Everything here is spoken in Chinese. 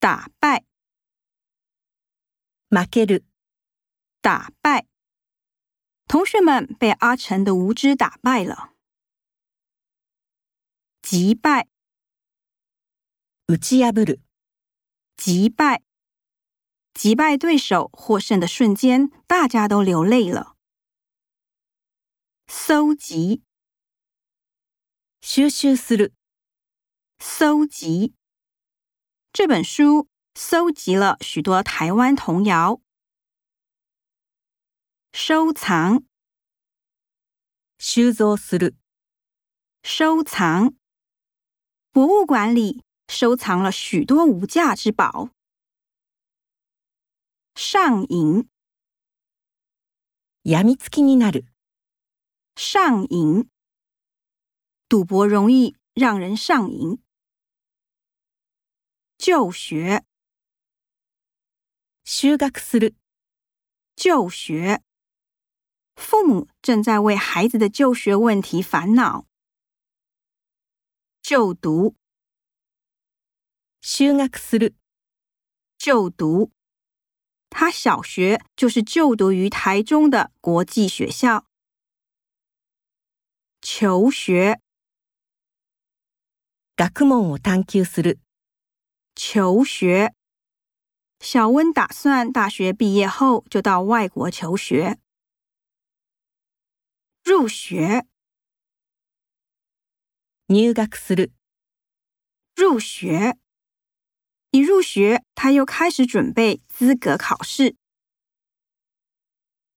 打败，負ける、打败。同学们被阿成的无知打败了。击败，打ち破る、击败，击败对手获胜的瞬间，大家都流泪了。搜集，収集する、搜集。 这本书搜集了许多台湾童谣。收藏，収蔵する、收藏。博物馆里收藏了许多无价之宝。上瘾，病みつきになる、上瘾。赌博容易让人上瘾。 就学，修学する、就学。父母正在为孩子的就学问题烦恼。就读，修学する、就读。他小学就是就读于台中的国际学校。求学，学問を探求する、 求学。小温打算大学毕业后就到外国求学。入学，入学する、入学。一入学，他又开始准备资格考试。